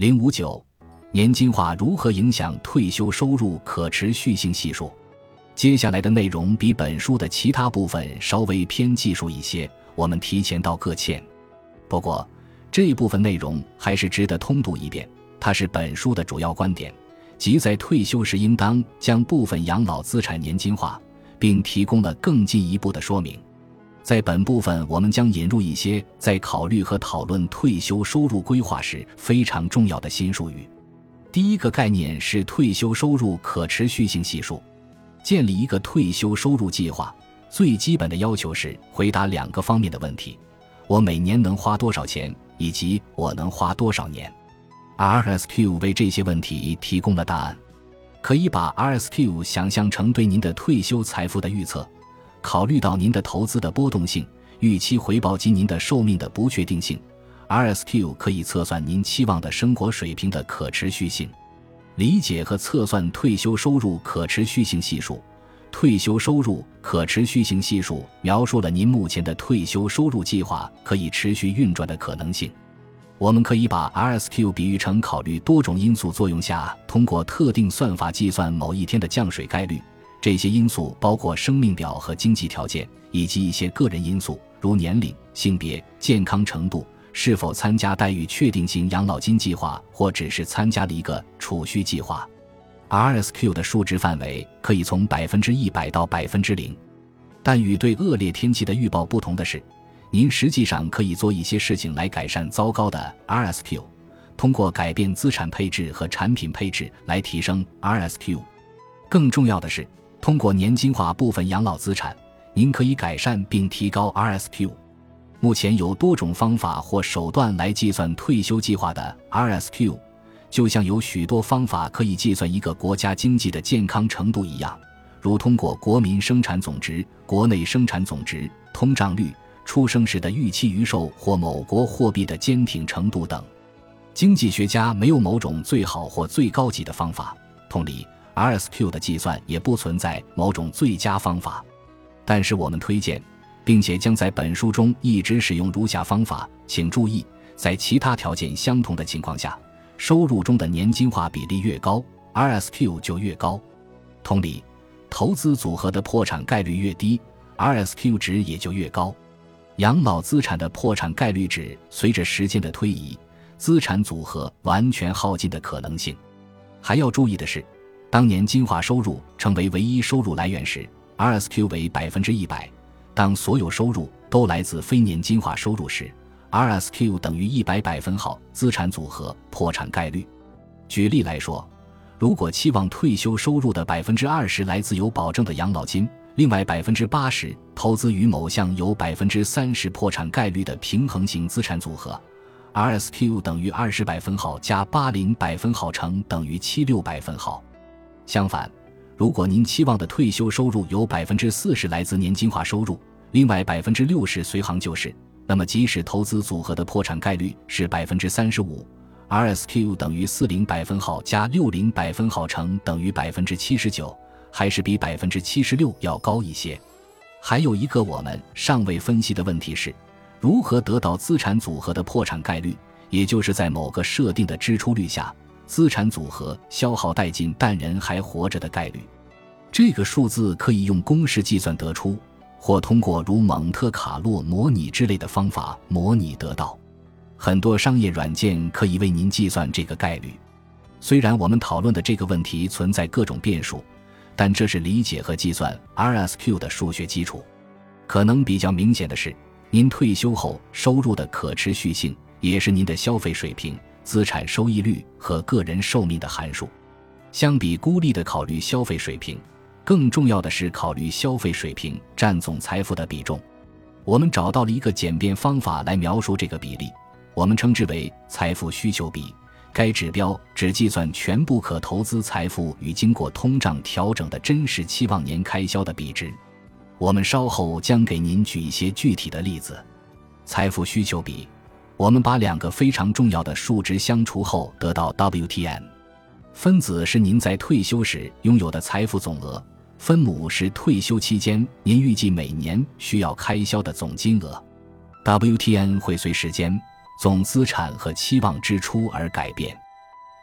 零五九，年金化如何影响退休收入可持续性系数？接下来的内容比本书的其他部分稍微偏技术一些，我们提前道个歉。不过这部分内容还是值得通读一遍，它是本书的主要观点，即在退休时应当将部分养老资产年金化，并提供了更进一步的说明。在本部分，我们将引入一些在考虑和讨论退休收入规划时非常重要的新术语。第一个概念是退休收入可持续性系数。建立一个退休收入计划，最基本的要求是回答两个方面的问题：我每年能花多少钱，以及我能花多少年。RSQ 为这些问题提供了答案。可以把 RSQ 想象成对您的退休财富的预测。考虑到您的投资的波动性、预期回报及您的寿命的不确定性，RSQ 可以测算您期望的生活水平的可持续性。理解和测算退休收入可持续性系数。退休收入可持续性系数描述了您目前的退休收入计划可以持续运转的可能性。我们可以把 RSQ 比喻成考虑多种因素作用下通过特定算法计算某一天的降水概率。这些因素包括生命表和经济条件，以及一些个人因素，如年龄、性别、健康程度、是否参加待遇确定型养老金计划，或只是参加了一个储蓄计划。RSQ 的数值范围可以从百分之一百到百分之零，但与对恶劣天气的预报不同的是，您实际上可以做一些事情来改善糟糕的 RSQ，通过改变资产配置和产品配置来提升 RSQ。更重要的是。通过年金化部分养老资产，您可以改善并提高 RSQ。目前有多种方法或手段来计算退休计划的 RSQ，就像有许多方法可以计算一个国家经济的健康程度一样，如通过国民生产总值、国内生产总值、通胀率、出生时的预期余寿或某国货币的坚挺程度等。经济学家没有某种最好或最高级的方法。同理。RSQ 的计算也不存在某种最佳方法，但是我们推荐，并且将在本书中一直使用如下方法。请注意，在其他条件相同的情况下，收入中的年金化比例越高，RSQ 就越高。同理，投资组合的破产概率越低，RSQ 值也就越高。养老资产的破产概率指随着时间的推移，资产组合完全耗尽的可能性。还要注意的是。当年金化收入成为唯一收入来源时，RSQ 为百分之一百；当所有收入都来自非年金化收入时，RSQ 等于一百百分号资产组合破产概率。举例来说，如果期望退休收入的百分之二十来自有保证的养老金，另外百分之八十投资于某项有百分之三十破产概率的平衡型资产组合，RSQ 等于二十百分号加八零百分号乘等于七六百分号。相反，如果您期望的退休收入有百分之四十来自年金化收入，另外百分之六十随行就市，那么即使投资组合的破产概率是百分之三十五，RSQ 等于四零百分号加六零百分号乘等于百分之七十九，还是比百分之七十六要高一些。还有一个我们尚未分析的问题是，如何得到资产组合的破产概率，也就是在某个设定的支出率下。资产组合消耗殆尽但人还活着的概率，这个数字可以用公式计算得出，或通过如蒙特卡洛模拟之类的方法模拟得到。很多商业软件可以为您计算这个概率。虽然我们讨论的这个问题存在各种变数，但这是理解和计算 RSQ 的数学基础。可能比较明显的是，您退休后收入的可持续性，也是您的消费水平。资产收益率和个人寿命的函数，相比孤立的考虑消费水平，更重要的是考虑消费水平占总财富的比重。我们找到了一个简便方法来描述这个比例，我们称之为财富需求比。该指标只计算全部可投资财富与经过通胀调整的真实期望年开销的比值。我们稍后将给您举一些具体的例子。财富需求比。我们把两个非常重要的数值相除后得到 WTN，分子是您在退休时拥有的财富总额，分母是退休期间您预计每年需要开销的总金额。WTN 会随时间、总资产和期望支出而改变。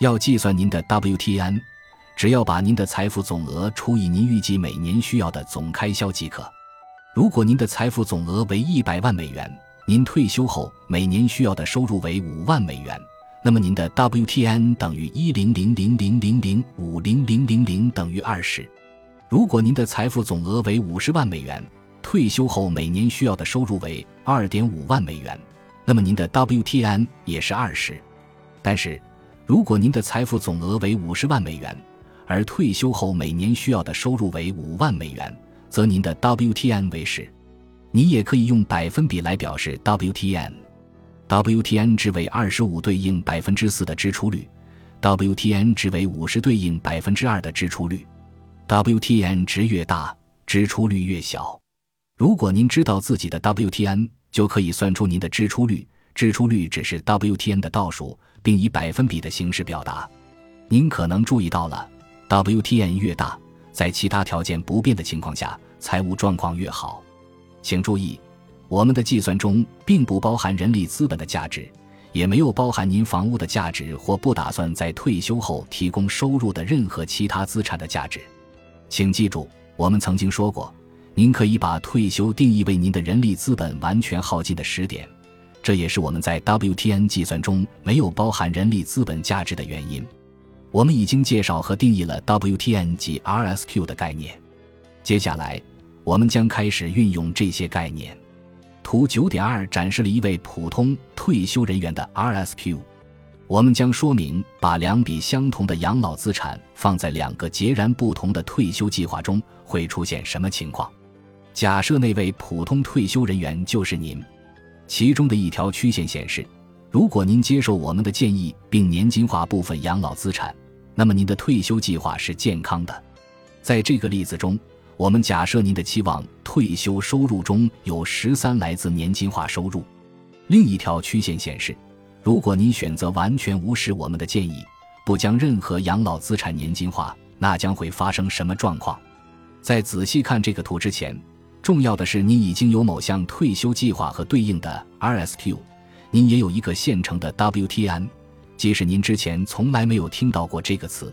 要计算您的 WTN，只要把您的财富总额除以您预计每年需要的总开销即可。如果您的财富总额为一百万美元，您退休后每年需要的收入为五万美元，那么您的 WTN 等于一零零零零零零五零零零零等于二十。如果您的财富总额为五十万美元，退休后每年需要的收入为二点五万美元，那么您的 WTN 也是二十。但是，如果您的财富总额为五十万美元，而退休后每年需要的收入为五万美元，则您的 WTN 为十，你也可以用百分比来表示 WTN。WTN 值为二十五对应百分之四的支出率，WTN 值为五十对应百分之二的支出率。WTN 值越大，支出率越小。如果您知道自己的 WTN，就可以算出您的支出率。支出率只是 WTN 的倒数，并以百分比的形式表达。您可能注意到了，WTN 越大。在其他条件不变的情况下，财务状况越好。请注意，我们的计算中并不包含人力资本的价值，也没有包含您房屋的价值或不打算在退休后提供收入的任何其他资产的价值。请记住，我们曾经说过，您可以把退休定义为您的人力资本完全耗尽的时点，这也是我们在 WTN 计算中没有包含人力资本价值的原因。我们已经介绍和定义了 WTN 及 RSQ 的概念，接下来我们将开始运用这些概念。图九点二展示了一位普通退休人员的 RSQ。我们将说明把两笔相同的养老资产放在两个截然不同的退休计划中会出现什么情况。假设那位普通退休人员就是您，其中的一条曲线显示，如果您接受我们的建议并年金化部分养老资产。那么您的退休计划是健康的。在这个例子中，我们假设您的期望退休收入中有十三来自年金化收入。另一条曲线显示，如果您选择完全无视我们的建议，不将任何养老资产年金化，那将会发生什么状况？在仔细看这个图之前，重要的是您已经有某项退休计划和对应的 RSQ，您也有一个现成的 WTN。即使您之前从来没有听到过这个词，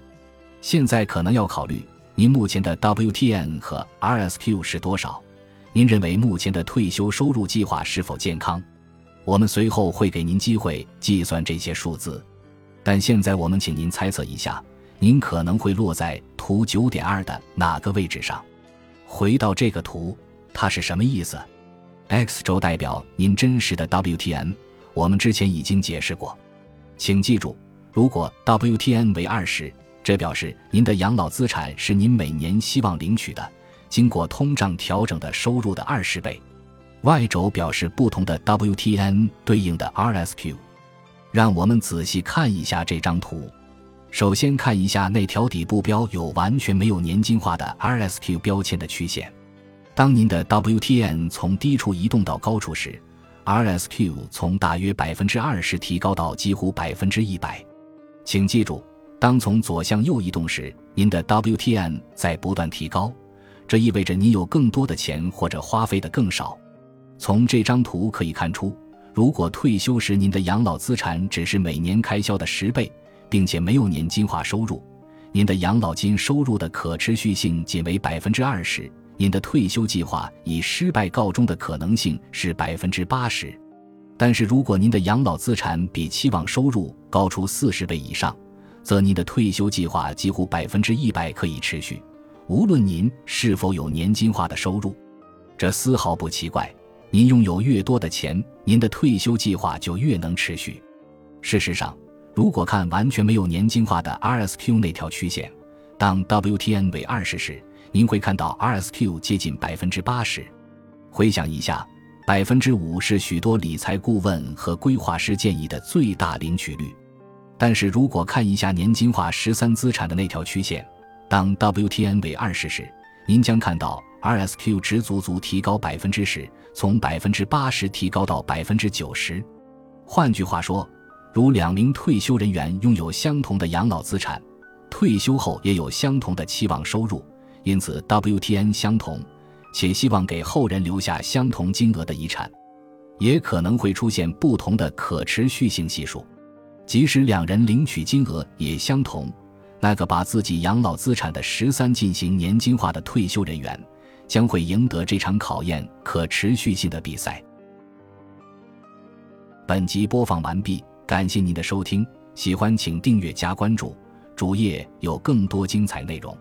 现在可能要考虑您目前的 WTN 和 RSQ 是多少。您认为目前的退休收入计划是否健康？我们随后会给您机会计算这些数字，但现在我们请您猜测一下，您可能会落在图九点二的哪个位置上？回到这个图，它是什么意思？X 轴代表您真实的 WTN，我们之前已经解释过。请记住，如果 WTN 为二十，这表示您的养老资产是您每年希望领取的经过通胀调整的收入的二十倍。Y 轴表示不同的 WTN 对应的 RSQ。让我们仔细看一下这张图。首先看一下那条底部标有完全没有年金化的 RSQ 标签的曲线。当您的 WTN 从低处移动到高处时，RSQ 从大约百分之二十提高到几乎百分之一百，请记住，当从左向右移动时，您的 WTN 在不断提高，这意味着您有更多的钱或者花费的更少。从这张图可以看出，如果退休时您的养老资产只是每年开销的十倍，并且没有年金化收入，您的养老金收入的可持续性仅为百分之二十。您的退休计划以失败告终的可能性是百分之八十，但是如果您的养老资产比期望收入高出四十倍以上，则您的退休计划几乎百分之一百可以持续，无论您是否有年金化的收入。这丝毫不奇怪。您拥有越多的钱，您的退休计划就越能持续。事实上，如果看完全没有年金化的 RSQ 那条曲线，当 WTN 为二十时。您会看到 RSQ 接近百分之八十。回想一下，百分之五是许多理财顾问和规划师建议的最大领取率。但是如果看一下年金化十三资产的那条曲线，当 WTN 为二十时，您将看到 RSQ 值足足提高百分之十，从百分之八十提高到百分之九十。换句话说，如两名退休人员拥有相同的养老资产，退休后也有相同的期望收入。因此，WTN 相同，且希望给后人留下相同金额的遗产，也可能会出现不同的可持续性系数。即使两人领取金额也相同，那个把自己养老资产的十三进行年金化的退休人员，将会赢得这场考验可持续性的比赛。本集播放完毕，感谢您的收听，喜欢请订阅加关注，主页有更多精彩内容。